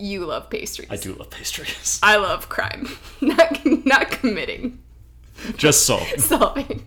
you love pastries. I do love pastries. I love crime, not not committing, Just solving. solving.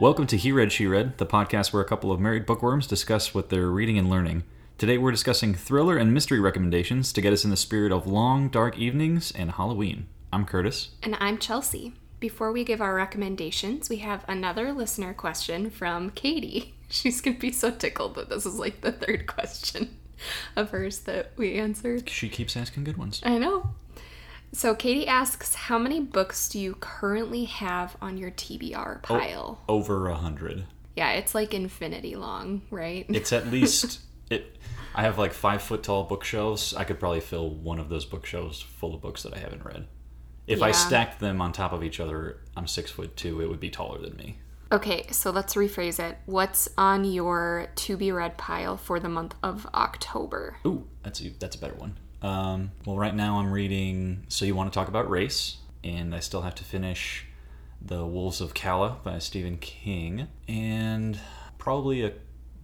Welcome to He Read, She Read, the podcast where a couple of married bookworms discuss what they're reading and learning. Today we're discussing thriller and mystery recommendations to get us in the spirit of long, dark evenings and Halloween. I'm Curtis. And I'm Chelsea. Before we give our recommendations, we have another listener question from Katie. She's gonna be so tickled that this is like the third question of hers that we answered. She keeps asking good ones. I know. So Katie asks, how many books do you currently have on your TBR oh, pile? Over a hundred. Yeah, it's like infinity long, right? It's at least it. I have like five foot tall bookshelves. I could probably fill one of those bookshelves full of books that I haven't read. If I stacked them on top of each other, I'm six foot two. It would be taller than me. Okay, so let's rephrase it. What's on your to be read pile for the month of October? Ooh, that's a, that's a better one. Um, well, right now I'm reading. So you want to talk about race, and I still have to finish the Wolves of Calla by Stephen King, and probably a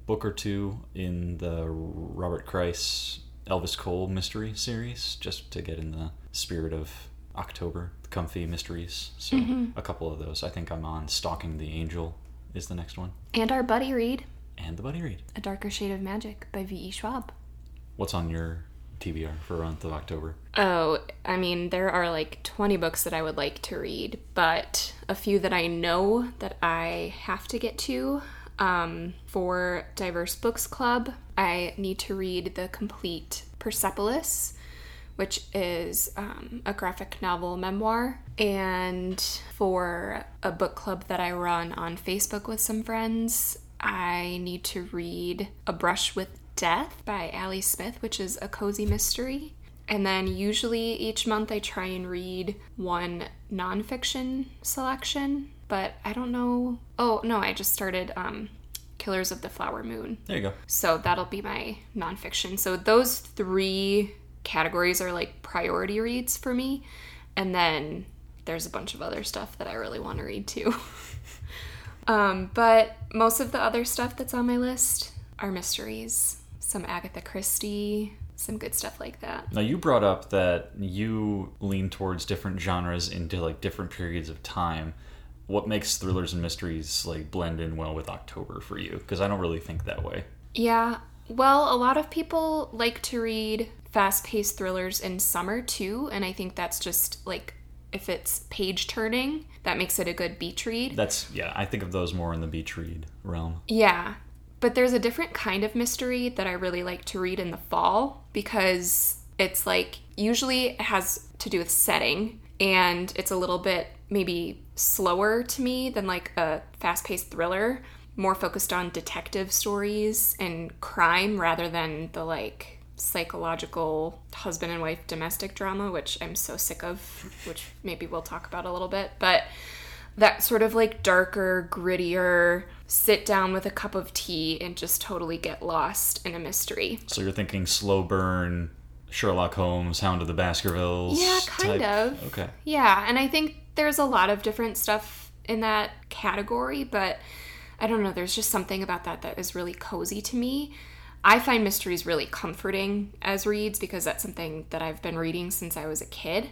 book or two in the Robert Crais Elvis Cole mystery series, just to get in the spirit of October, comfy mysteries. So a couple of those. I think I'm on Stalking the Angel is the next one, And our buddy read, and the Buddy Read. A Darker Shade of Magic by V.E. Schwab. What's on your TBR for month of October? Oh, I mean, there are like 20 books that I would like to read, but a few that I know that I have to get to. Um, for Diverse Books Club, I need to read the complete Persepolis, which is um, a graphic novel memoir. And for a book club that I run on Facebook with some friends, I need to read A Brush with Death by Allie Smith, which is a cozy mystery. And then usually each month I try and read one nonfiction selection, but I don't know. Oh, no, I just started um, Killers of the Flower Moon. There you go. So that'll be my nonfiction. So those three categories are like priority reads for me. And then there's a bunch of other stuff that I really want to read too. um, but most of the other stuff that's on my list are mysteries, some Agatha Christie, some good stuff like that. Now you brought up that you lean towards different genres into like different periods of time. What makes thrillers and mysteries like blend in well with October for you? Because I don't really think that way. Yeah. Well, a lot of people like to read fast paced thrillers in summer too. And I think that's just like if it's page turning, that makes it a good beach read. That's yeah. I think of those more in the beach read realm. Yeah. But there's a different kind of mystery that I really like to read in the fall because it's like usually it has to do with setting and it's a little bit maybe slower to me than like a fast paced thriller, more focused on detective stories and crime rather than the like psychological husband and wife domestic drama, which I'm so sick of, which maybe we'll talk about a little bit. But that sort of like darker, grittier, sit down with a cup of tea and just totally get lost in a mystery. So you're thinking slow burn, Sherlock Holmes, Hound of the Baskervilles. Yeah, kind type- of. Okay. Yeah, and I think there's a lot of different stuff in that category, but I don't know, there's just something about that that is really cozy to me. I find mysteries really comforting as reads because that's something that I've been reading since I was a kid.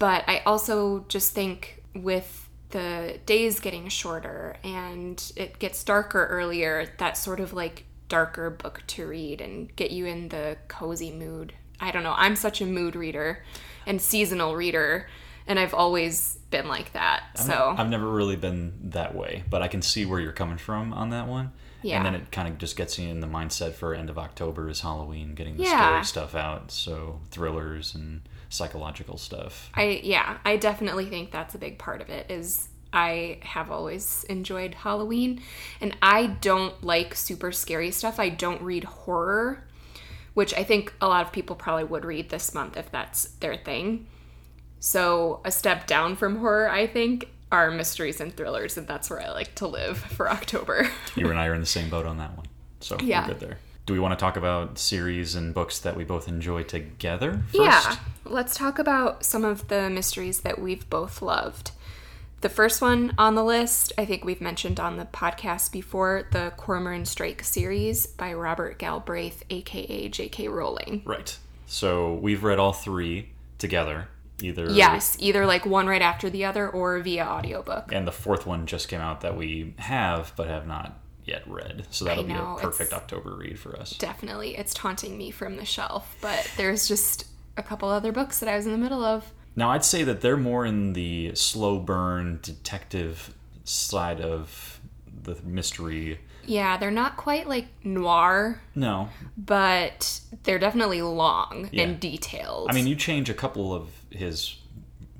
But I also just think with the days getting shorter and it gets darker earlier, that sort of like darker book to read and get you in the cozy mood. I don't know. I'm such a mood reader and seasonal reader, and I've always been like that. So I've never really been that way, but I can see where you're coming from on that one. Yeah. And then it kind of just gets you in the mindset for end of October is Halloween, getting the Yeah. scary stuff out. So thrillers and psychological stuff. I yeah, I definitely think that's a big part of it is I have always enjoyed Halloween and I don't like super scary stuff. I don't read horror, which I think a lot of people probably would read this month if that's their thing. So, a step down from horror, I think, are mysteries and thrillers and that's where I like to live for October. You and I are in the same boat on that one. So Yeah. we're good there. Do we want to talk about series and books that we both enjoy together first? Yeah, let's talk about some of the mysteries that we've both loved. The first one on the list, I think we've mentioned on the podcast before, the Cormoran Strike series by Robert Galbraith, aka J.K. Rowling. Right. So we've read all three together, either. Yes, either like one right after the other or via audiobook. And the fourth one just came out that we have but have not yet read. So that'll be a perfect October read for us. Definitely, it's taunting me from the shelf, but there's just a couple other books that I was in the middle of. Now, I'd say that they're more in the slow burn detective side of the mystery. Yeah, they're not quite like noir, No. but they're definitely long Yeah. and detailed. I mean, you change a couple of his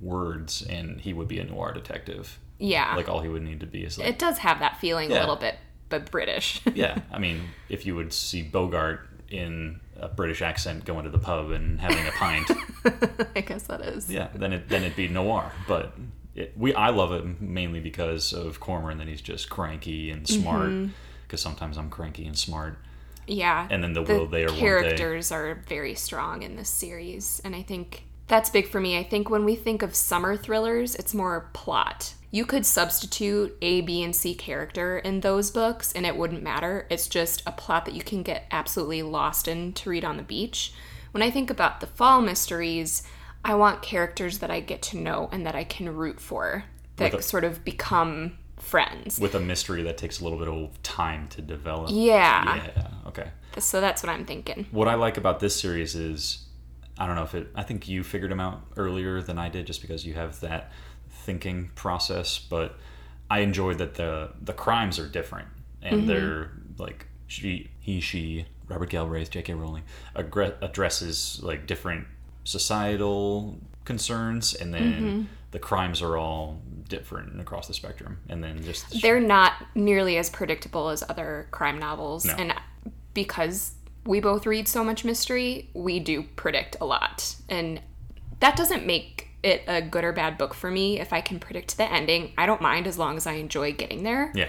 words and he would be a noir detective. yeah, Like, all he would need to be is like. it does have that feeling a little bit, but British. yeah, I mean, if you would see Bogart in a British accent going to the pub and having a pint, I guess that is. yeah, then it then it'd be noir. But it, we I love it mainly because of Cormoran that he's just cranky and smart. Mm-hmm. Because sometimes I'm cranky and smart. Yeah. And then the will they or characters are very strong in this series, and I think that's big for me. I think when we think of summer thrillers, it's more plot. You could substitute A, B, and C character in those books, and it wouldn't matter. It's just a plot that you can get absolutely lost in to read on the beach. When I think about the fall mysteries, I want characters that I get to know and that I can root for, that a- sort of become friends. With a mystery that takes a little bit of time to develop. Yeah. Yeah. Okay. So that's what I'm thinking. What I like about this series is, I don't know if it. I think you figured them out earlier than I did, just because you have that thinking process. But I enjoyed that the the crimes are different, and mm-hmm. they're like she, he, she, Robert Galbraith, J.K. Rowling addresses like different societal concerns, and then mm-hmm. the crimes are all different across the spectrum, and then just they're not nearly as predictable as other crime novels No. and because we both read so much mystery we do predict a lot and that doesn't make it a good or bad book for me if i can predict the ending i don't mind as long as i enjoy getting there yeah.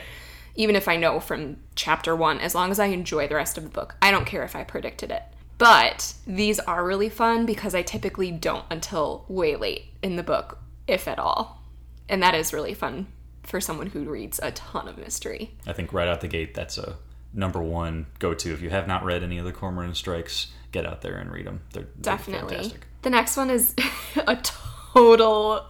even if i know from chapter one as long as i enjoy the rest of the book i don't care if i predicted it but these are really fun because i typically don't until way late in the book if at all and that is really fun for someone who reads a ton of mystery I think right out the gate, that's a number one go to. If you have not read any of the Cormoran Strikes, get out there and read them. They're, they're Definitely. fantastic. The next one is a total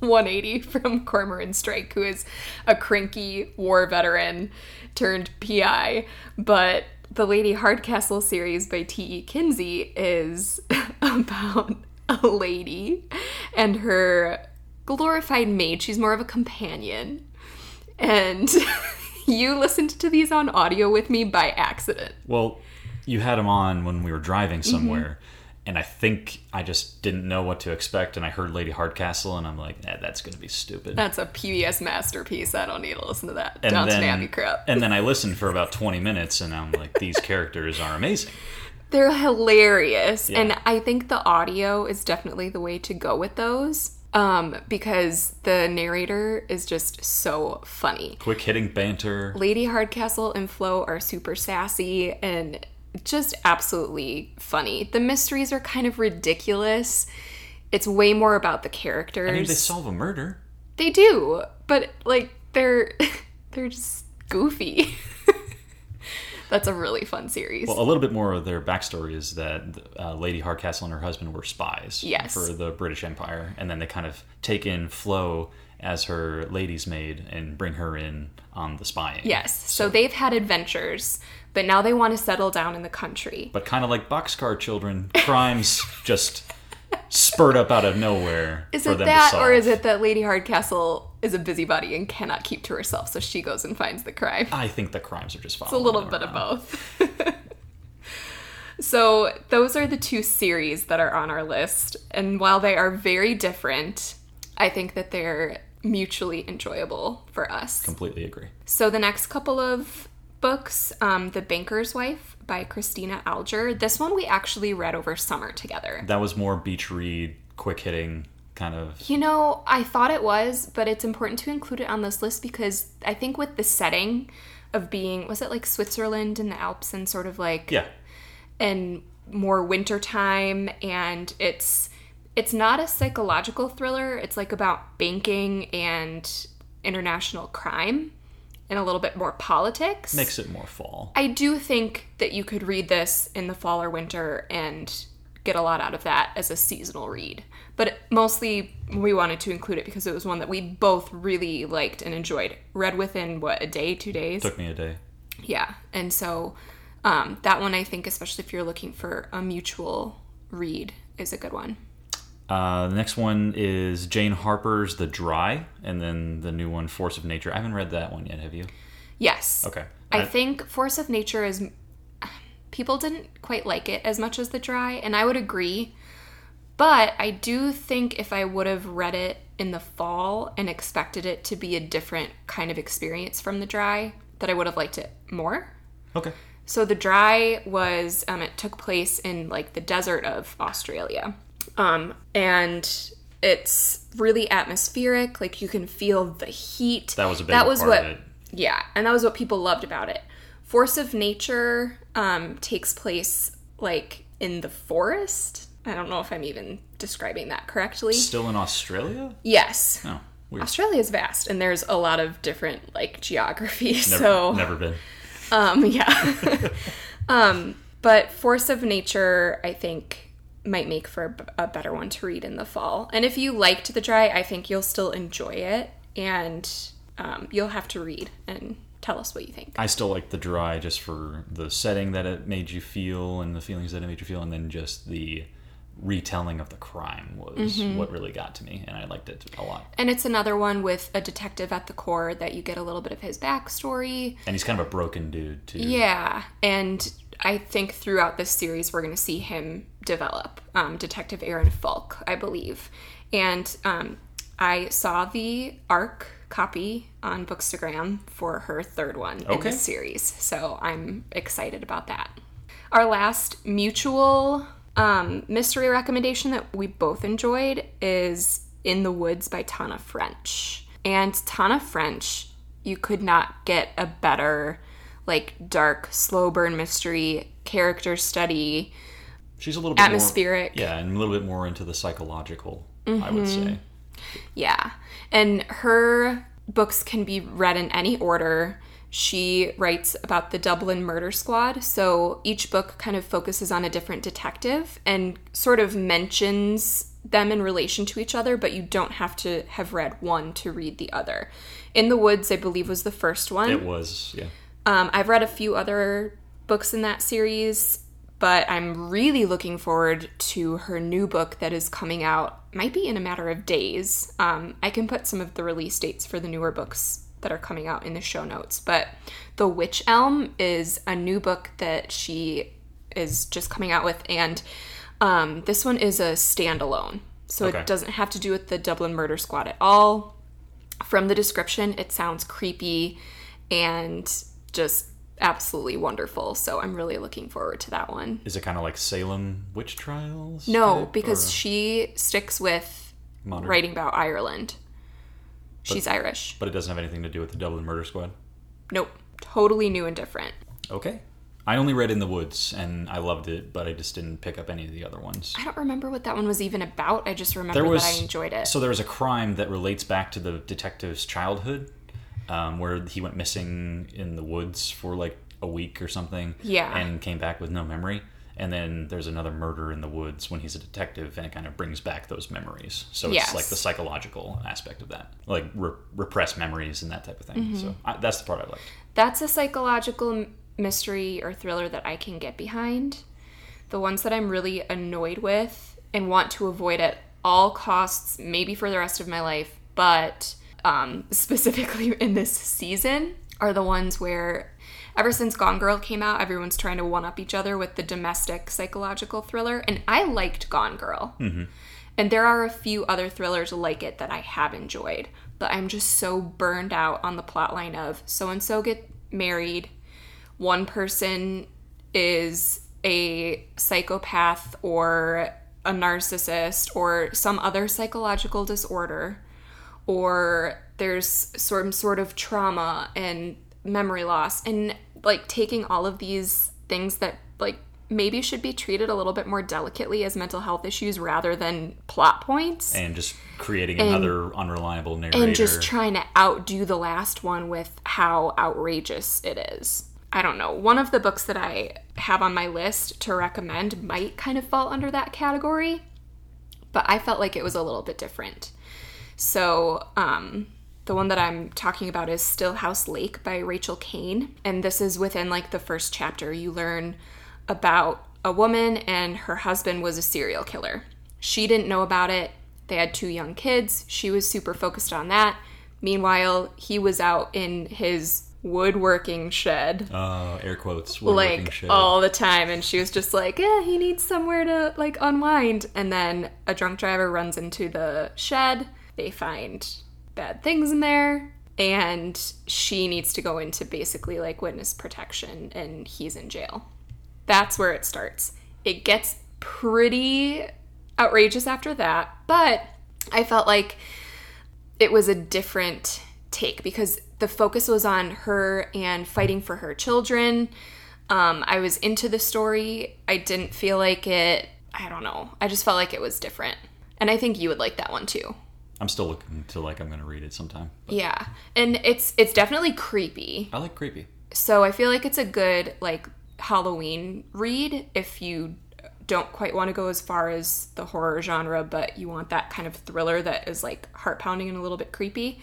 180 from Cormoran Strike, who is a cranky war veteran turned PI. But the Lady Hardcastle series by T.E. Kinsey is about a lady and her glorified maid. She's more of a companion. And you listened to these on audio with me by accident. Well, you had them on when we were driving Mm-hmm. And I think I just didn't know what to expect, and I heard Lady Hardcastle, and I'm like, eh, that's going to be stupid. That's a PBS masterpiece. I don't need to listen to that and Downton then, Abbey crap. and then I listened for about 20 minutes, and I'm like, these characters are amazing. They're hilarious. Yeah. And I think the audio is definitely the way to go with those. Um, because the narrator is just so funny. Quick hitting banter. Lady Hardcastle and Flo are super sassy and just absolutely funny. The mysteries are kind of ridiculous. It's way more about the characters. I mean, they solve a murder. They do, but like they're they're just goofy. That's a really fun series. Well, a little bit more of their backstory is that uh, Lady Hardcastle and her husband were spies Yes. for the British Empire, and then they kind of take in Flo as her lady's maid and bring her in on the spying. yes. So they've had adventures, but now they want to settle down in the country. But kind of like Boxcar Children, crimes just spurt up out of nowhere Is for it them that, to solve. or is it that Lady Hardcastle is a busybody and cannot keep to herself, so she goes and finds the crime? I think the crimes are just fine. It's a little bit of both. so, those are the two series that are on our list. And while they are very different, I think that they're mutually enjoyable for us. Completely agree. So, the next couple of books um, The Banker's Wife by Christina Alger. This one we actually read over summer together. That was more beach read, quick hitting kind of. You know, I thought it was, but it's important to include it on this list because I think with the setting of being, was it like Switzerland and the Alps and sort of like Yeah, and more wintertime and it's It's not a psychological thriller. It's like about banking and international crime and a little bit more politics. Makes it more fall. I do think that you could read this in the fall or winter and get a lot out of that as a seasonal read. But mostly we wanted to include it because it was one that we both really liked and enjoyed. Read within what, a day, two days? Took me a day. Yeah. And so um, that one I think, especially if you're looking for a mutual read, is a good one. Uh, the next one is Jane Harper's The Dry, and then the new one, Force of Nature. I haven't read that one yet, have you? Yes. Okay. I think Force of Nature is. People didn't quite like it as much as The Dry, and I would agree. But I do think if I would have read it in the fall and expected it to be a different kind of experience from The Dry, that I would have liked it more. Okay. So The Dry was, um, it took place in like the desert of Australia. Um, and it's really atmospheric. Like you can feel the heat. That was a big That was what, yeah, and that was what people loved about it. Force of Nature um, takes place like in the forest. I don't know if I'm even describing that correctly. Still in Australia? Yes. Oh, weird. Australia is vast and there's a lot of different like geography. Never, so never been. um, yeah. um, but Force of Nature, I think, might make for a better one to read in the fall. And if you liked The Dry, I think you'll still enjoy it. And um, you'll have to read and tell us what you think. I still like The Dry just for the setting that it made you feel and the feelings that it made you feel, and then just the retelling of the crime was Mm-hmm. what really got to me, and I liked it a lot. And it's another one with a detective at the core that you get a little bit of his backstory. And he's kind of a broken dude too. Yeah, and I think throughout this series we're going to see him develop. Um, Detective Aaron Falk, I believe, and um, I saw the ARC copy on Bookstagram for her third one in Okay. this series, so I'm excited about that. Our last mutual um, mystery recommendation that we both enjoyed is In the Woods by Tana French. And Tana French, you could not get a better, like, dark, slow burn mystery, character study. She's a little bit Atmospheric. More, yeah, and a little bit more into the psychological, I would Mm-hmm. say. Yeah. And her books can be read in any order. She writes about the Dublin Murder Squad. So each book kind of focuses on a different detective and sort of mentions them in relation to each other, but you don't have to have read one to read the other. In the Woods, I believe, was the first one. It was, yeah. Um, I've read a few other books in that series, but I'm really looking forward to her new book that is coming out, might be in a matter of days. Um, I can put some of the release dates for the newer books that are coming out in the show notes. But The Witch Elm is a new book that she is just coming out with, and um, this one is a standalone. So Okay. it doesn't have to do with the Dublin Murder Squad at all from the description, it sounds creepy and just absolutely wonderful. So I'm really looking forward to that one. Is it kind of like Salem witch trials? No, type, because or she sticks with modern, writing about Ireland. She's Irish. but it doesn't have anything to do with the Dublin Murder Squad. Nope. Totally new and different. Okay. I only read In the Woods and I loved it, but I just didn't pick up any of the other ones. I don't remember what that one was even about. I just remember was that I enjoyed it. So there was a crime that relates back to the detective's childhood, um, where he went missing in the woods for like a week or something. Yeah. And came back with no memory. And then there's another murder in the woods when he's a detective, and it kind of brings back those memories. So it's Yes. like the psychological aspect of that, like re- repressed memories and that type of thing. Mm-hmm. So I, that's the part I like. That's a psychological mystery or thriller that I can get behind. The ones that I'm really annoyed with and want to avoid at all costs, maybe for the rest of my life, but um, specifically in this season, are the ones where ever since Gone Girl came out, everyone's trying to one up each other with the domestic psychological thriller. And I liked Gone Girl. And there are a few other thrillers like it that I have enjoyed, but I'm just so burned out on the plotline of so and so get married, one person is a psychopath or a narcissist or some other psychological disorder, or there's some sort of trauma and memory loss, and like taking all of these things that like maybe should be treated a little bit more delicately as mental health issues rather than plot points. And just creating another unreliable narrator. and just trying to outdo the last one with how outrageous it is. I don't know. One of the books that I have on my list to recommend might kind of fall under that category, but I felt like it was a little bit different. So, um, the one that I'm talking about is Stillhouse Lake by Rachel Caine. And this is within like the first chapter. You learn about a woman and her husband was a serial killer. She didn't know about it. They had two young kids. She was super focused on that. Meanwhile, he was out in his woodworking shed uh, air quotes woodworking like shit. all the time and she was just like yeah he needs somewhere to like unwind and then a drunk driver runs into the shed they find bad things in there and she needs to go into basically like witness protection and he's in jail that's where it starts it gets pretty outrageous after that but i felt like it was a different take because the focus was on her and fighting for her children. Um, I was into the story. I didn't feel like it. I don't know. I just felt like it was different, and I think you would like that one too. I'm still looking to like I'm going to read it sometime. Yeah, and it's it's definitely creepy. I like creepy. So I feel like it's a good like Halloween read if you don't quite want to go as far as the horror genre, but you want that kind of thriller that is like heart pounding and a little bit creepy.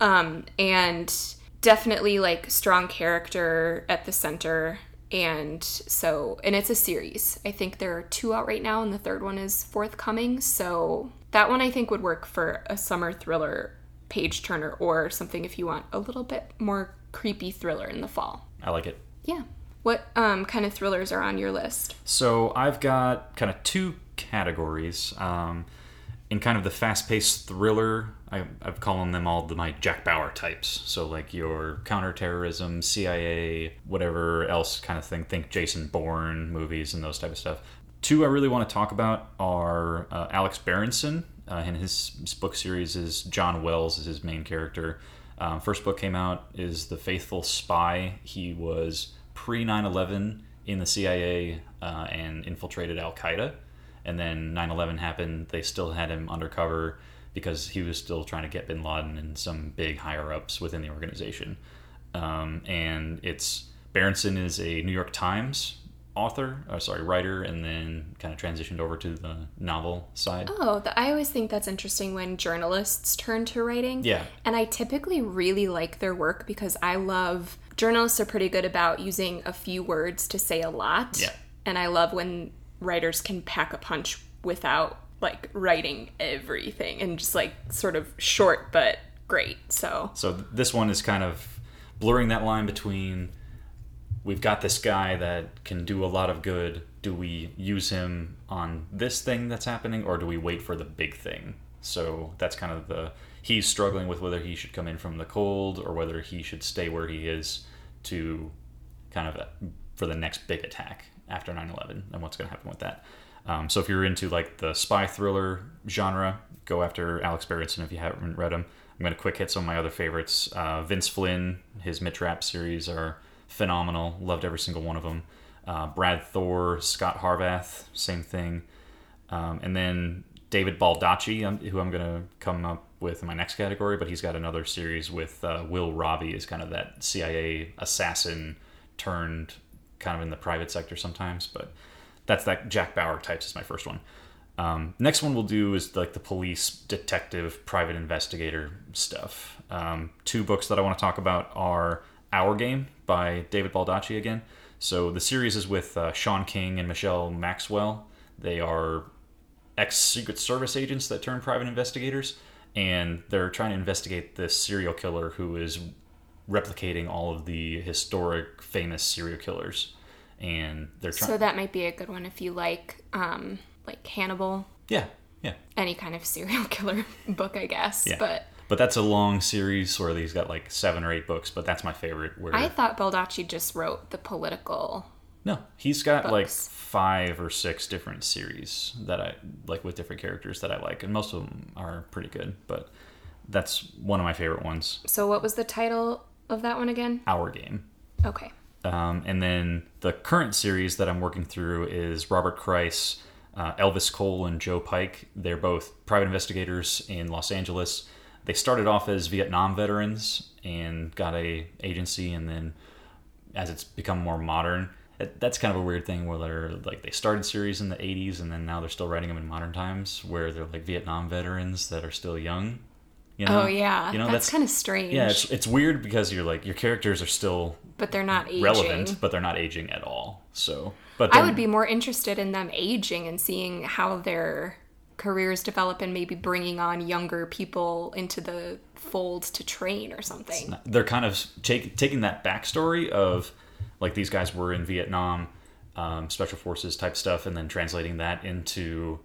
Um, and definitely like strong character at the center. And so, and it's a series. I think there are two out right now, and the third one is forthcoming. So that one I think would work for a summer thriller page turner or something if you want a little bit more creepy thriller in the fall. I like it. Yeah. What um, kind of thrillers are on your list? So I've got kind of two categories. Um, in kind of the fast-paced thriller, I, I've calling them all the, my Jack Bauer types. So like your counterterrorism, CIA, whatever else kind of thing. Think Jason Bourne movies and those type of stuff. Two I really want to talk about are uh, Alex Berenson, uh, and his, book series is John Wells is his main character. Um, first book came out is The Faithful Spy. He was pre 9/11 in the CIA uh, and infiltrated Al Qaeda and then 9-11 happened they still had him undercover because he was still trying to get bin laden and some big higher ups within the organization um, and it's berenson is a new york times author or sorry writer and then kind of transitioned over to the novel side Oh, the, I always think that's interesting when journalists turn to writing. Yeah. And I typically really like their work because I love journalists are pretty good about using a few words to say a lot. Yeah. And I love when writers can pack a punch without like writing everything and just like sort of short but great. So So th- this one is kind of blurring that line between we've got this guy that can do a lot of good. Do we use him on this thing that's happening or do we wait for the big thing? So that's kind of the he's struggling with whether he should come in from the cold or whether he should stay where he is to kind of uh, for the next big attack after 9/11 and what's going to happen with that. Um, so if you're into like the spy thriller genre, go after Alex Berenson if you haven't read him. I'm going to quick hit some of my other favorites. Uh, Vince Flynn, his Mitch Rapp series are phenomenal. Loved every single one of them. Uh, Brad Thor, Scot Harvath, same thing. Um, and then David Baldacci, um, who I'm going to come up with in my next category, but he's got another series with uh, Will Robie is kind of that CIA assassin turned kind of in the private sector sometimes, but that's that Jack Bauer types is my first one. Um, next one we'll do is like the police, detective, private investigator stuff. Um, two books that I want to talk about are Hour Game by David Baldacci again. So the series is with uh, Sean King and Michelle Maxwell. They are ex Secret Service agents that turn private investigators, and they're trying to investigate this serial killer who is replicating all of the historic famous serial killers. And they're trying. so that might be a good one if you like um like Hannibal, yeah, yeah. any kind of serial killer book, I guess. Yeah. But But that's a long series where he's got like seven or eight books, but that's my favorite. Where I thought Baldacci just wrote the political. no, he's got like five or six different series that I like with different characters that I like, and most of them are pretty good. But that's one of my favorite ones. So what was the title of that one again? Hour Game. Okay. Um, and then the current series that I'm working through is Robert Crais, uh, Elvis Cole, and Joe Pike. They're both private investigators in Los Angeles. They started off as Vietnam veterans and got a agency, and then as it's become more modern, it, that's kind of a weird thing where they're like they started series in the 80s and then now they're still writing them in modern times where they're like Vietnam veterans that are still young. You oh, know? Oh yeah, you know that's, kind of strange. yeah, it's it's weird because you're like your characters are still but they're not aging. relevant, but they're not aging at all. So, but I would be more interested in them aging and seeing how their careers develop and maybe bringing on younger people into the fold to train or something. they're kind of take, taking that backstory of like these guys were in Vietnam, um, special forces type stuff, and then translating that into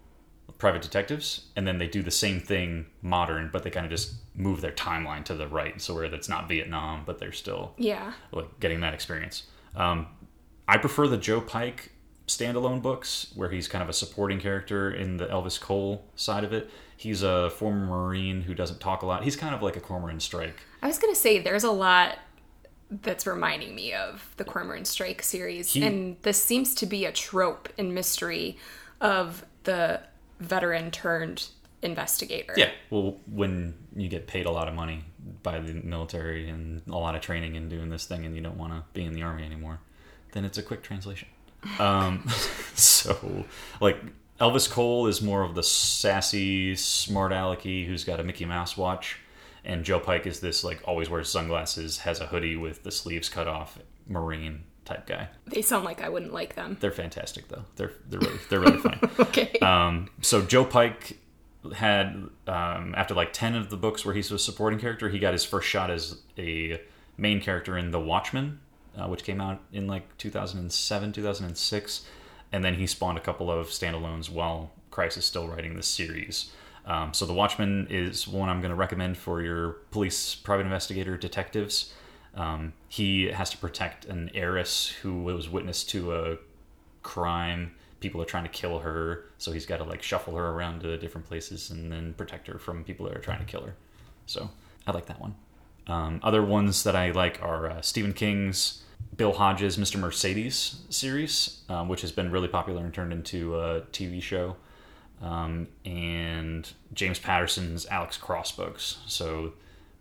private detectives, and then they do the same thing modern, but they kind of just move their timeline to the right, so where it's not Vietnam, but they're still Yeah. like getting that experience. Um, I prefer the Joe Pike standalone books where he's kind of a supporting character in the Elvis Cole side of it. He's a former Marine who doesn't talk a lot. He's kind of like a Cormoran Strike. I was gonna say there's a lot that's reminding me of the Cormoran Strike series, He- and this seems to be a trope in mystery of the veteran turned investigator. Yeah. Well, when you get paid a lot of money by the military and a lot of training and doing this thing, and you don't want to be in the army anymore, then it's a quick translation. Um, so, like Elvis Cole is more of the sassy, smart alecky who's got a Mickey Mouse watch, and Joe Pike is this like always wears sunglasses, has a hoodie with the sleeves cut off, Marine type guy. They sound like I wouldn't like them. They're fantastic though. They're they're really they're really fun. Okay. Um, so Joe Pike had um, after like ten of the books where he's a supporting character, he got his first shot as a main character in The Watchman, uh, which came out in like 2007, 2006, and then he spawned a couple of standalones while Christ is still writing this series. Um, so The Watchman is one I'm going to recommend for your police, private investigator, detectives. Um, he has to protect an heiress who was witness to a crime. People are trying to kill her, so he's got to like shuffle her around to different places and then protect her from people that are trying to kill her. So I like that one. Um, other ones that I like are uh, Stephen King's Bill Hodges' Mr. Mercedes series, um, which has been really popular and turned into a TV show, um, and James Patterson's Alex Cross books. So,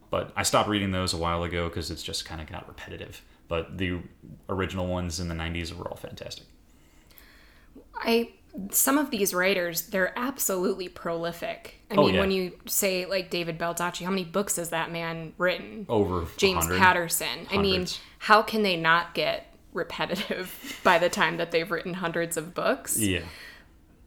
but I stopped reading those a while ago because it's just kind of got repetitive. But the original ones in the '90s were all fantastic. I some of these writers, they're absolutely prolific. I Oh, mean, yeah. when you say like David Baldacci, how many books has that man written? Over James 100. Patterson. I mean, how can they not get repetitive by the time that they've written hundreds of books? Yeah.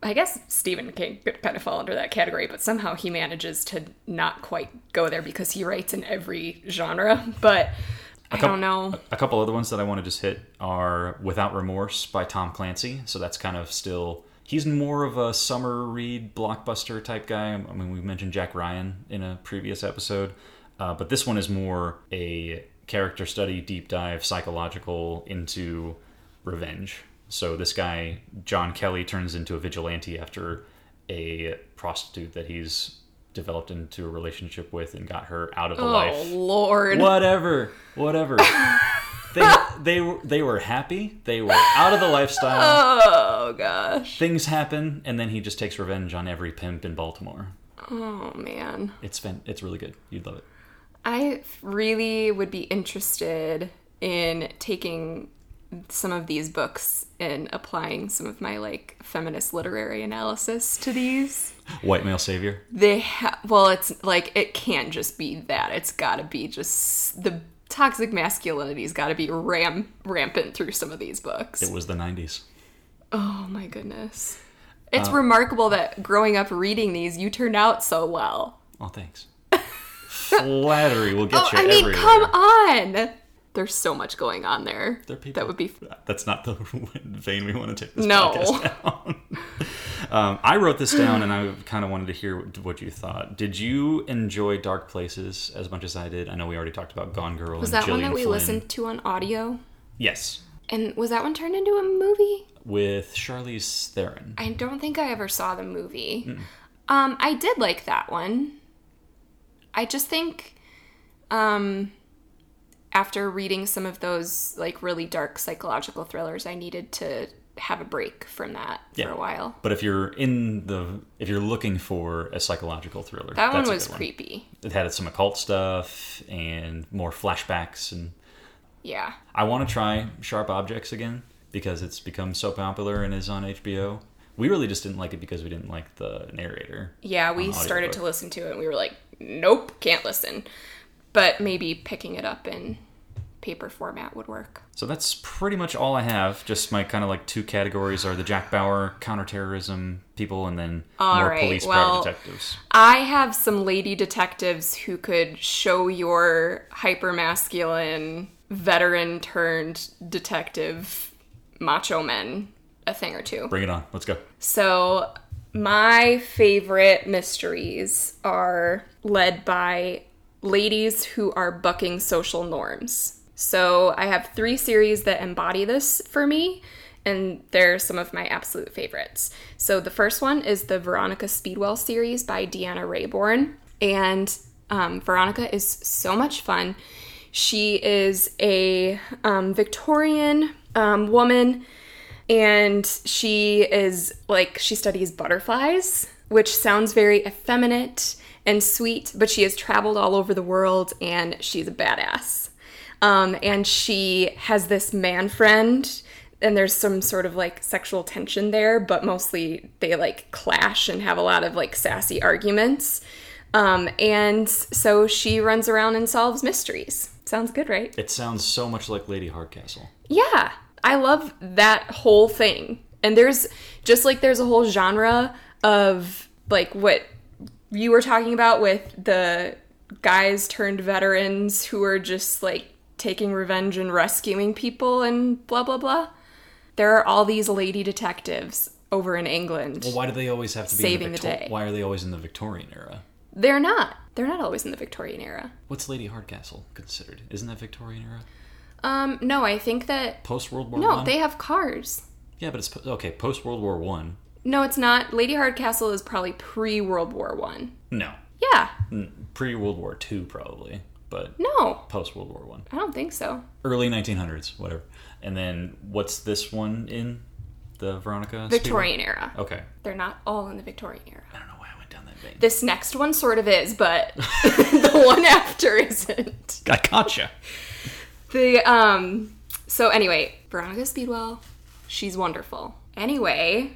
I guess Stephen King could kind of fall under that category, but somehow he manages to not quite go there because he writes in every genre. But I don't know. A couple other ones that I want to just hit are Without Remorse by Tom Clancy. So that's kind of still. He's more of a summer read blockbuster type guy. I mean, we mentioned Jack Ryan in a previous episode, uh, but this one is more a character study, deep dive, psychological into revenge. So this guy, John Kelly, turns into a vigilante after a prostitute that he's developed into a relationship with and got her out of the Oh life Oh Lord! whatever, whatever. they they were they were happy. They were out of the lifestyle. Oh gosh! Things happen, and then he just takes revenge on every pimp in Baltimore. Oh man! It's fan, it's really good. You'd love it. I really would be interested in taking some of these books and applying some of my like feminist literary analysis to these. White male savior. They ha- well, it's like it can't just be that. It's got to be just the toxic masculinity's got to be ram rampant through some of these books. It was the '90s. Oh my goodness. It's remarkable that growing up reading these, you turned out so well. Oh, thanks. Flattery will get Oh, you I mean, everywhere. come on. There's so much going on there. There people- that would be That's not the vein we want to take this No. podcast down. um, I wrote this down, and I kind of wanted to hear what- you thought. Did you enjoy Dark Places as much as I did? I know we already talked about Gone Girl. Was that one that we Flynn. listened to on audio? Yes, And was that one turned into a movie? With Charlize Theron. I don't think I ever saw the movie. Um, I did like that one. I just think, um, after reading some of those like really dark psychological thrillers, I needed to have a break from that Yeah. for a while. But if you're in the if you're looking for a psychological thriller, That one was creepy. It had some occult stuff and more flashbacks and Yeah. I want to try Sharp Objects again because it's become so popular and is on HBO. We really just didn't like it because we didn't like the narrator. Yeah, we started to listen to it and we were like, nope, can't listen. But maybe picking it up in paper format would work. So that's pretty much all I have. Just my kind of like two categories are the Jack Bauer counterterrorism people and then All more right, police well- private detectives. I have some lady detectives who could show your hyper masculine veteran turned detective macho men a thing or two. Bring it on. Let's go. So, my favorite mysteries are led by ladies who are bucking social norms. So, I have three series that embody this for me, and they're some of my absolute favorites. So, the first one is the Veronica Speedwell series by Deanna Raybourn, and um, Veronica is so much fun. She is a um, Victorian um, woman and she is like she studies butterflies which sounds very effeminate and sweet but she has traveled all over the world and she's a badass. Um, and she has this man friend and there's some sort of like sexual tension there but mostly they like clash and have a lot of like sassy arguments. Um, and so she runs around and solves mysteries sounds good right It sounds so much like Lady Hardcastle. yeah, I love that whole thing. And there's just like there's a whole genre of like what you were talking about with the guys turned veterans who are just like taking revenge and rescuing people and blah blah blah. There are all these lady detectives over in England. Well, why do they always have to be Saving in the the, day. Why are they always in the Victorian era? They're not. They're not always in the Victorian era. What's Lady Hardcastle considered? Isn't that Victorian era? Um, no, I think that Post World War no, One? they have cars. Yeah, but it's po- okay. Post World War One. No, it's not. Lady Hardcastle is probably pre World War One. No, Yeah. pre World War Two probably, but No, post World War One, I don't think so. early 1900s, whatever. And then what's this one in the Veronica? Victorian era. Okay, They're not all in the Victorian era. I don't know why I went down that vein. This next one sort of is, but the one after isn't. I gotcha. The um so anyway, Veronica Speedwell, she's wonderful. Anyway,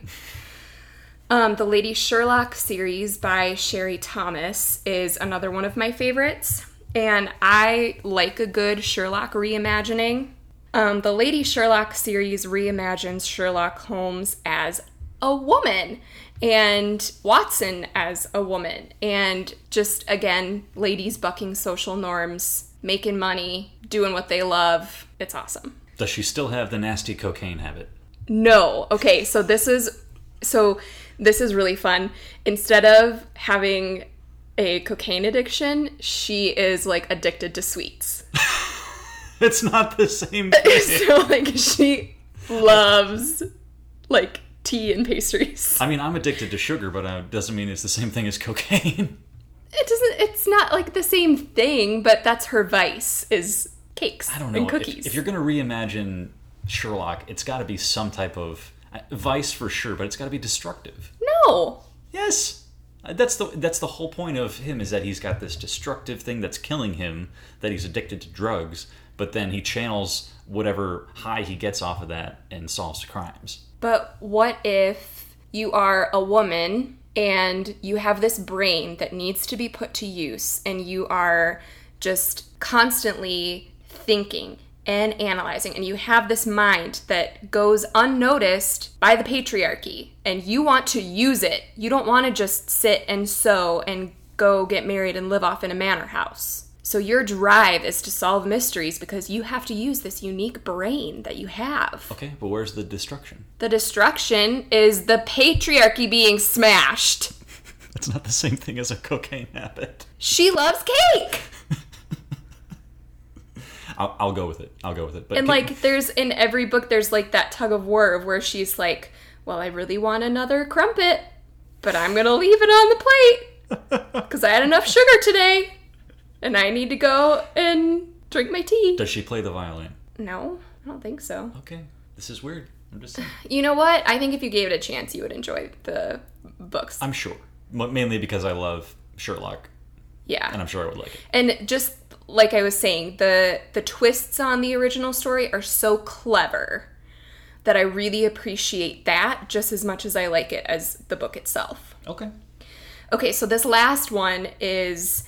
um the Lady Sherlock series by Sherry Thomas is another one of my favorites, and I like a good Sherlock reimagining. Um, the Lady Sherlock series reimagines Sherlock Holmes as a woman and Watson as a woman, and just again, ladies bucking social norms, making money, doing what they love. It's awesome. Does she still have the nasty cocaine habit? No. Okay, so this is so this is really fun. Instead of having a cocaine addiction, she is like addicted to sweets. It's not the same thing. so like she loves like tea and pastries. I mean, I'm addicted to sugar, but it doesn't mean it's the same thing as cocaine. It doesn't it's not like the same thing, but that's her vice is cakes I don't know. and If- cookies. If, you're going to reimagine Sherlock, it's got to be some type of uh, vice for sure, but it's got to be destructive. no. Yes. Uh, That's the that's the whole point of him is that he's got this destructive thing that's killing him, that he's addicted to drugs, but then he channels whatever high he gets off of that and solves crimes. But what if you are a woman and you have this brain that needs to be put to use and you are just constantly thinking and analyzing and you have this mind that goes unnoticed by the patriarchy and you want to use it. You don't want to just sit and sew and go get married and live off in a manor house. So your drive is to solve mysteries because you have to use this unique brain that you have. Okay, but where's the destruction? The destruction is the patriarchy being smashed. That's not the same thing as a cocaine habit. She loves cake. I'll, I'll go with it. I'll go with it. But And like there's in every book there's like that tug of war of where she's like, "Well, I really want another crumpet, but I'm going to leave it on the plate cuz I had enough sugar today and I need to go and drink my tea. Does she play the violin? no, I don't think so. Okay. This is weird. I'm just saying. You know what? I think if you gave it a chance, you would enjoy the books. I'm sure. M- Mainly because I love Sherlock, yeah. and I'm sure I would like it. and just like I was saying, the the twists on the original story are so clever that I really appreciate that just as much as I like it as the book itself. Okay. Okay, so this last one is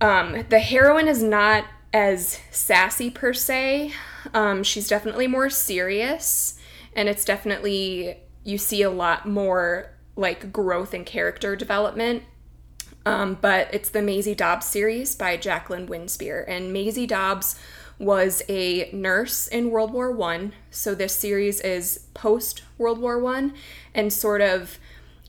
um, the heroine is not as sassy per se. Um, she's definitely more serious, and it's definitely you see a lot more like growth and character development. Um, but it's the Maisie Dobbs series by Jacqueline Winspear, and Maisie Dobbs was a nurse in World War One. So this series is post World War One, and sort of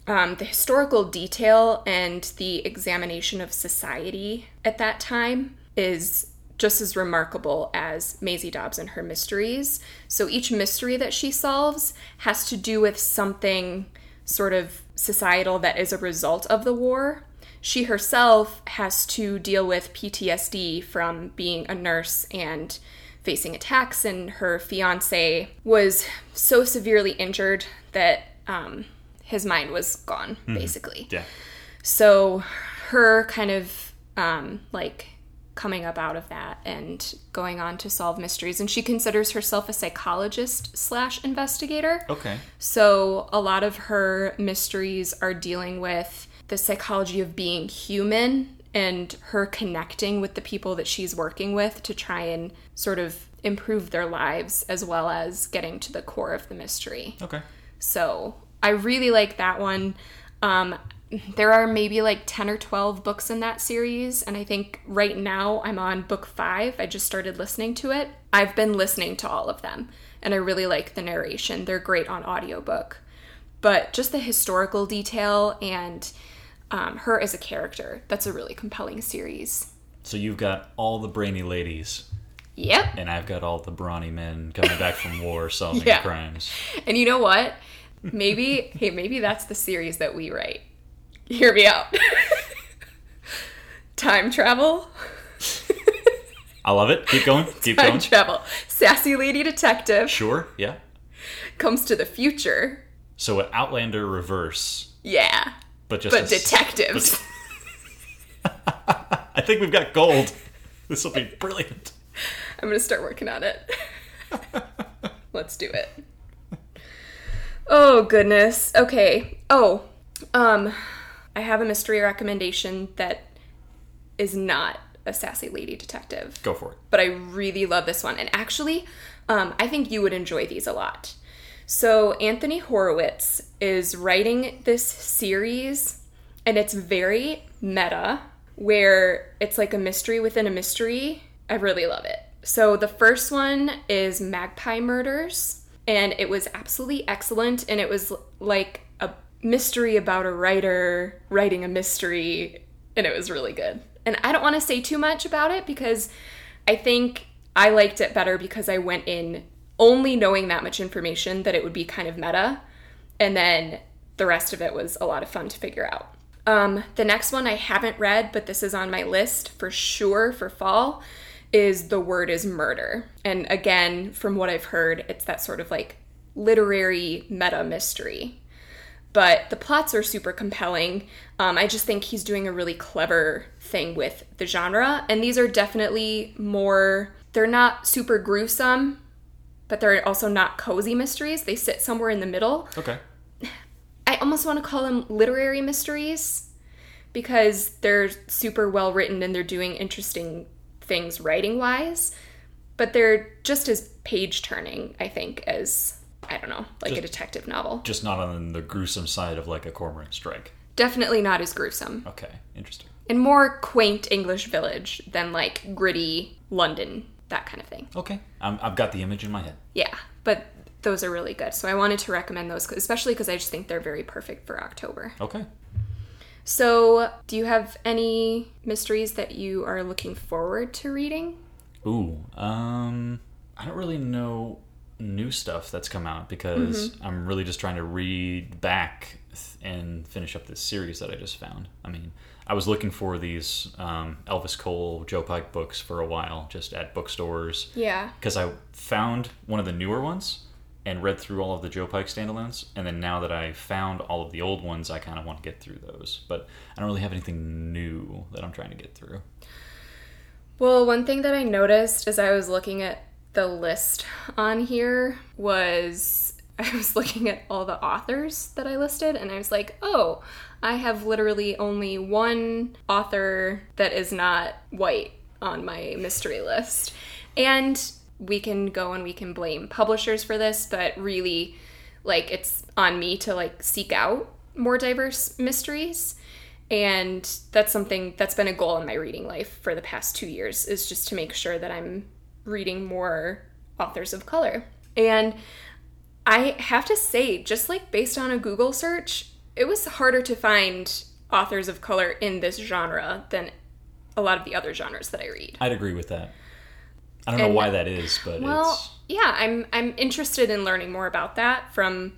um, the historical detail and the examination of society at that time is just as remarkable as Maisie Dobbs and her mysteries. So each mystery that she solves has to do with something sort of societal that is a result of the war. She herself has to deal with PTSD from being a nurse and facing attacks, and her fiance was so severely injured that um, his mind was gone, basically. Yeah. So her kind of um, like coming up out of that and going on to solve mysteries, and she considers herself a psychologist slash investigator. Okay. So a lot of her mysteries are dealing with the psychology of being human and her connecting with the people that she's working with to try and sort of improve their lives as well as getting to the core of the mystery. Okay. So I really like that one. Um, there are maybe like 10 or 12 books in that series, and I think right now I'm on book five. I just started listening to it. I've been listening to all of them, and I really like the narration. They're great on audiobook. But just the historical detail and um, her as a character, that's a really compelling series. So you've got all the brainy ladies, Yep. and I've got all the brawny men coming back from war solving Yeah. crimes. And you know what? Maybe, hey, maybe that's the series that we write. Hear me out. Time travel. I love it. Keep going. Keep going. Time going. travel. Sassy lady detective Sure. Yeah. comes to the future. So an Outlander reverse, Yeah. but just But a detectives. I think we've got gold. This will be brilliant. I'm gonna start working on it. Let's do it. Oh goodness. Okay. Oh, um, I have a mystery recommendation that is not a sassy lady detective. Go for it. but I really love this one. And actually, um, I think you would enjoy these a lot. So, Anthony Horowitz is writing this series, and it's very meta, where it's like a mystery within a mystery. I really love it. So, the first one is Magpie Murders, and it was absolutely excellent. And it was like a mystery about a writer writing a mystery, and it was really good. And I don't want to say too much about it because I think I liked it better because I went in only knowing that much information that it would be kind of meta. And then the rest of it was a lot of fun to figure out. Um, the next one I haven't read, but this is on my list for sure for fall, is The Word is Murder. And again, from what I've heard, it's that sort of like literary meta mystery but the plots are super compelling. Um, I just think he's doing a really clever thing with the genre, and these are definitely more. They're not super gruesome, but they're also not cozy mysteries. They sit somewhere in the middle. Okay. I almost want to call them literary mysteries because they're super well written and they're doing interesting things writing wise, but they're just as page turning, I think, as I don't know, like a detective novel. Just not on the gruesome side of like a Cormoran Strike. Definitely not as gruesome. Okay. Interesting. and more quaint English village than like gritty London, that kind of thing. Okay. I'm, I've got the image in my head. Yeah, but those are really good. So I wanted to recommend those, especially because I just think they're very perfect for October. Okay. So, do you have any mysteries that you are looking forward to reading? Ooh. Um. I don't really know new stuff that's come out because I'm really just trying to read back and finish up this series that I just found. I mean, I was looking for these um, Elvis Cole, Joe Pike books for a while, just at bookstores. Yeah. Because I found one of the newer ones and read through all of the Joe Pike standalones, and then now that I found all of the old ones, I kind of want to get through those. But I don't really have anything new that I'm trying to get through. Well, one thing that I noticed as I was looking at the list on here was I was looking at all the authors that I listed and I was like, oh, I have literally only one author that is not white on my mystery list. And we can go and we can blame publishers for this, but really, like, it's on me to like seek out more diverse mysteries. And that's something that's been a goal in my reading life for the past two years is just to make sure that I'm reading more authors of color. And I have to say, just like based on a Google search, it was harder to find authors of color in this genre than a lot of the other genres that I read. I'd agree with that. I don't know why that is, but Well, it's yeah, I'm I'm interested in learning more about that from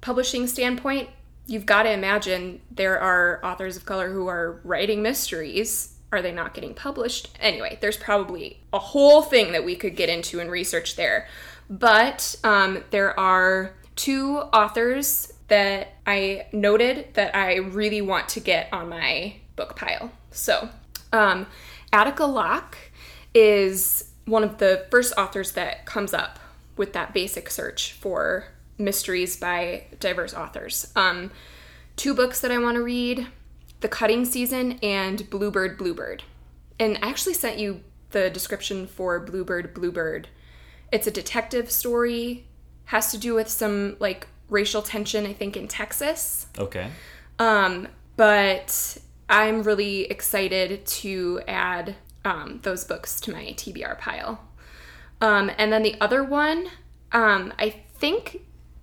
publishing standpoint. You've got to imagine there are authors of color who are writing mysteries. Are they not getting published? Anyway, there's probably a whole thing that we could get into and research there. But um, there are two authors that I noted that I really want to get on my book pile. So, um, Attica Locke is one of the first authors that comes up with that basic search for mysteries by diverse authors. Um, two books that I want to read The Cutting Season and Bluebird Bluebird. And I actually sent you the description for Bluebird Bluebird. It's a detective story, has to do with some like racial tension, I think, in Texas. okay. Um, but I'm really excited to add um, those books to my TBR pile. Um, and then the other one, um, I think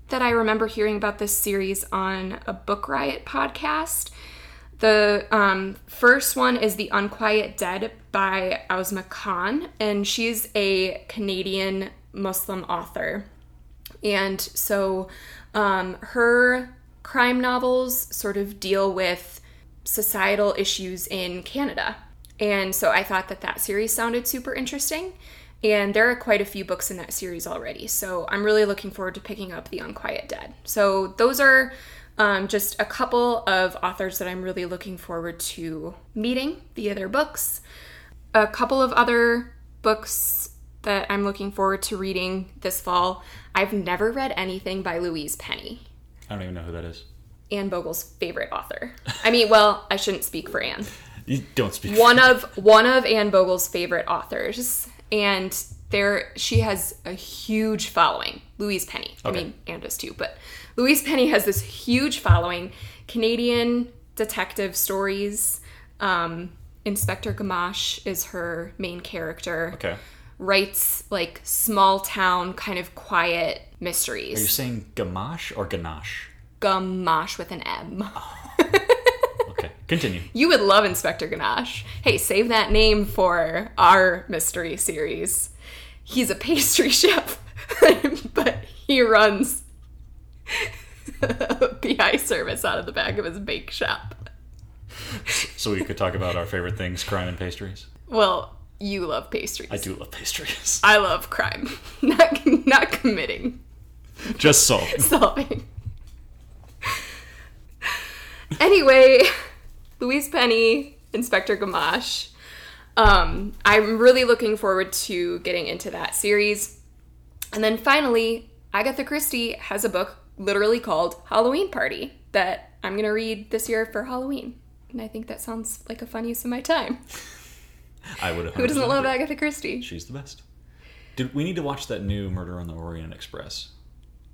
that I remember hearing about this series on a Book Riot podcast. The um, first one is The Unquiet Dead by Ausma Khan, and she's a Canadian Muslim author. And so um, her crime novels sort of deal with societal issues in Canada. And so I thought that that series sounded super interesting. And there are quite a few books in that series already. So I'm really looking forward to picking up The Unquiet Dead. So those are um, just a couple of authors that I'm really looking forward to meeting via their books. A couple of other books that I'm looking forward to reading this fall. I've never read anything by Louise Penny. I don't even know who that is. Anne Bogle's favorite author. I mean, well, I shouldn't speak for Anne. You don't speak. One of one of Anne Bogle's favorite authors, and there she has a huge following. Louise Penny. I mean, Anne does too, but Louise Penny has this huge following. Canadian detective stories. Um, Inspector Gamache is her main character. Okay. Writes like small town, kind of quiet mysteries. Are you saying gamache or ganache? Gamache with an M. Okay. Continue. You would love Inspector Ganache. Hey, save that name for our mystery series. He's a pastry chef, but he runs a PI service out of the back of his bake shop. So we could talk about our favorite things, crime and pastries. Well, you love pastries. I do love pastries. I love crime, not not committing, Just so. solving. anyway, Louise Penny, Inspector Gamache. Um, I'm really looking forward to getting into that series. And then finally, Agatha Christie has a book literally called Halloween Party that I'm going to read this year for Halloween. And I think that sounds like a fun use of my time. I would have. Who doesn't love Agatha Christie? She's the best. Did we need to watch that new Murder on the Orient Express?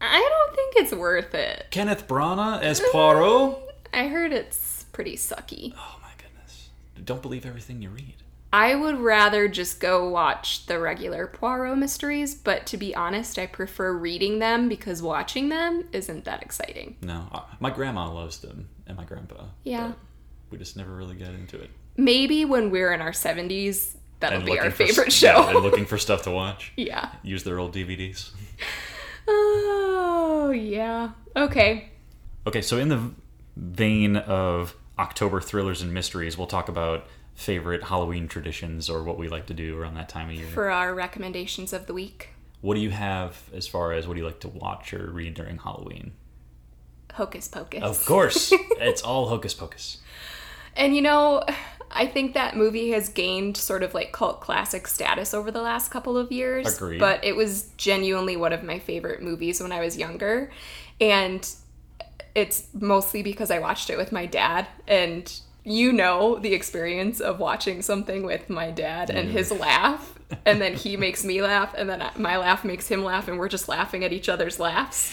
I don't think it's worth it. Kenneth Branagh as Poirot. I heard it's pretty sucky. Oh my goodness! Don't believe everything you read. I would rather just go watch the regular Poirot mysteries, but to be honest, I prefer reading them because watching them isn't that exciting. No, my grandma loves them, and my grandpa. Yeah. we just never really got into it. Maybe when we're in our 70s, that'll And be our looking for- favorite yeah, and show. looking for stuff to watch. Yeah. Use their old DVDs. Oh, yeah. Okay. Okay, so in the vein of October thrillers and mysteries, we'll talk about favorite Halloween traditions or what we like to do around that time of year. For our recommendations of the week, what do you have as far as what do you like to watch or read during Halloween? Hocus Pocus. Of course, it's all Hocus Pocus. And you know, I think that movie has gained sort of like cult classic status over the last couple of years. Agreed. But it was genuinely one of my favorite movies when I was younger. And it's mostly because I watched it with my dad. And you know the experience of watching something with my dad and his laugh. And then he makes me laugh. And then my laugh makes him laugh. And we're just laughing at each other's laughs.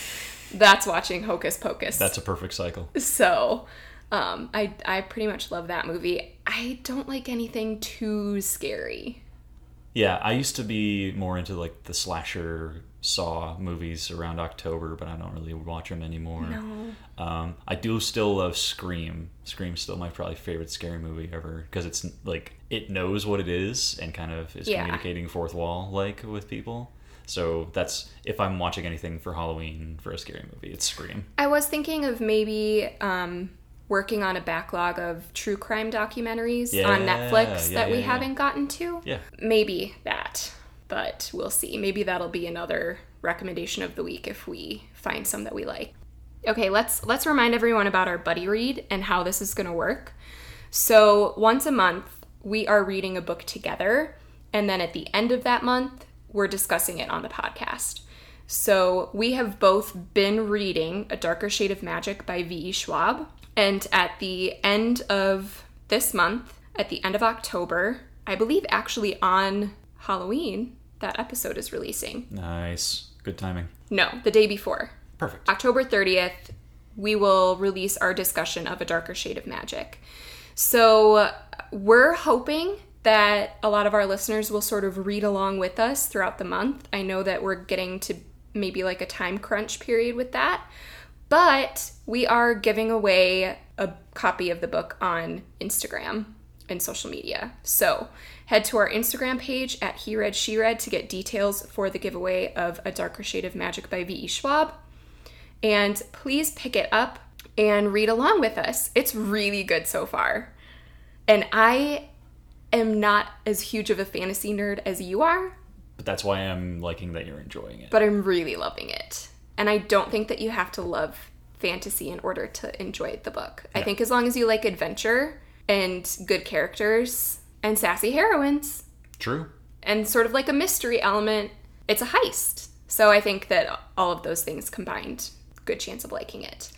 That's watching Hocus Pocus. That's a perfect cycle. So um, I I pretty much love that movie. I don't like anything too scary. Yeah, I used to be more into like the slasher Saw movies around October, but I don't really watch them anymore. No. Um, I do still love Scream. Scream's still my probably favorite scary movie ever because it's like it knows what it is and kind of is Yeah. communicating fourth wall like with people. So that's if I'm watching anything for Halloween for a scary movie, it's Scream. I was thinking of maybe um, working on a backlog of true crime documentaries Yeah, on Netflix yeah, that we haven't gotten to. Yeah. Maybe that, but we'll see. Maybe that'll be another recommendation of the week if we find some that we like. Okay, let's let's remind everyone about our buddy read and how this is going to work. So, once a month, we are reading a book together, and then at the end of that month, we're discussing it on the podcast. So, we have both been reading A Darker Shade of Magic by V.E. Schwab, and at the end of this month, at the end of October, I believe actually on Halloween, that episode is releasing. Nice. Good timing. No, the day before. Perfect. October 30th, we will release our discussion of A Darker Shade of Magic. So, we're hoping that a lot of our listeners will sort of read along with us throughout the month. I know that we're getting to maybe like a time crunch period with that, but we are giving away a copy of the book on Instagram and social media. So, head to our Instagram page at He Read She Read to get details for the giveaway of A Darker Shade of Magic by V.E. Schwab. And please pick it up and read along with us. It's really good so far. And I am not as huge of a fantasy nerd as you are, But that's why I'm liking that you're enjoying it. but I'm really loving it. And I don't think that you have to love fantasy in order to enjoy the book. I think as long as you like adventure and good characters and sassy heroines True. and sort of like a mystery element, it's a heist. So I think that all of those things combined, good chance of liking it.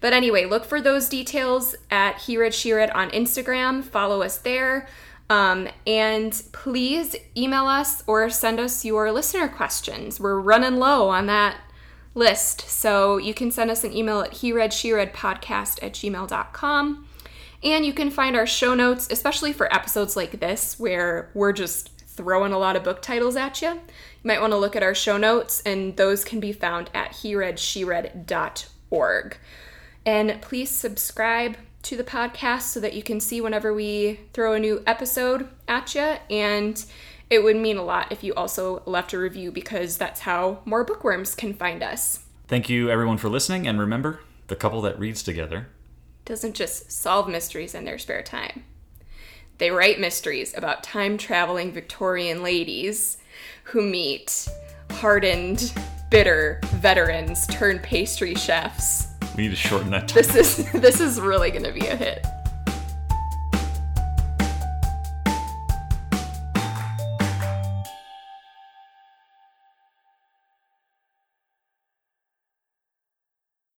But anyway, look for those details at He Read She Read on Instagram. Follow us there. Um, and please email us or send us your listener questions. We're running low on that list. So you can send us an email at he read she read podcast at gmail.com. And you can find our show notes, especially for episodes like this where we're just throwing a lot of book titles at you. You might want to look at our show notes, and those can be found at hereadsheread.org. And please subscribe to the podcast so that you can see whenever we throw a new episode at you. And it would mean a lot if you also left a review because that's how more bookworms can find us. Thank you everyone for listening, and remember, the couple that reads together Doesn't just solve mysteries in their spare time. They write mysteries about time traveling Victorian ladies who meet hardened, bitter veterans turned pastry chefs. We need to shorten that. This is this is really going to be a hit.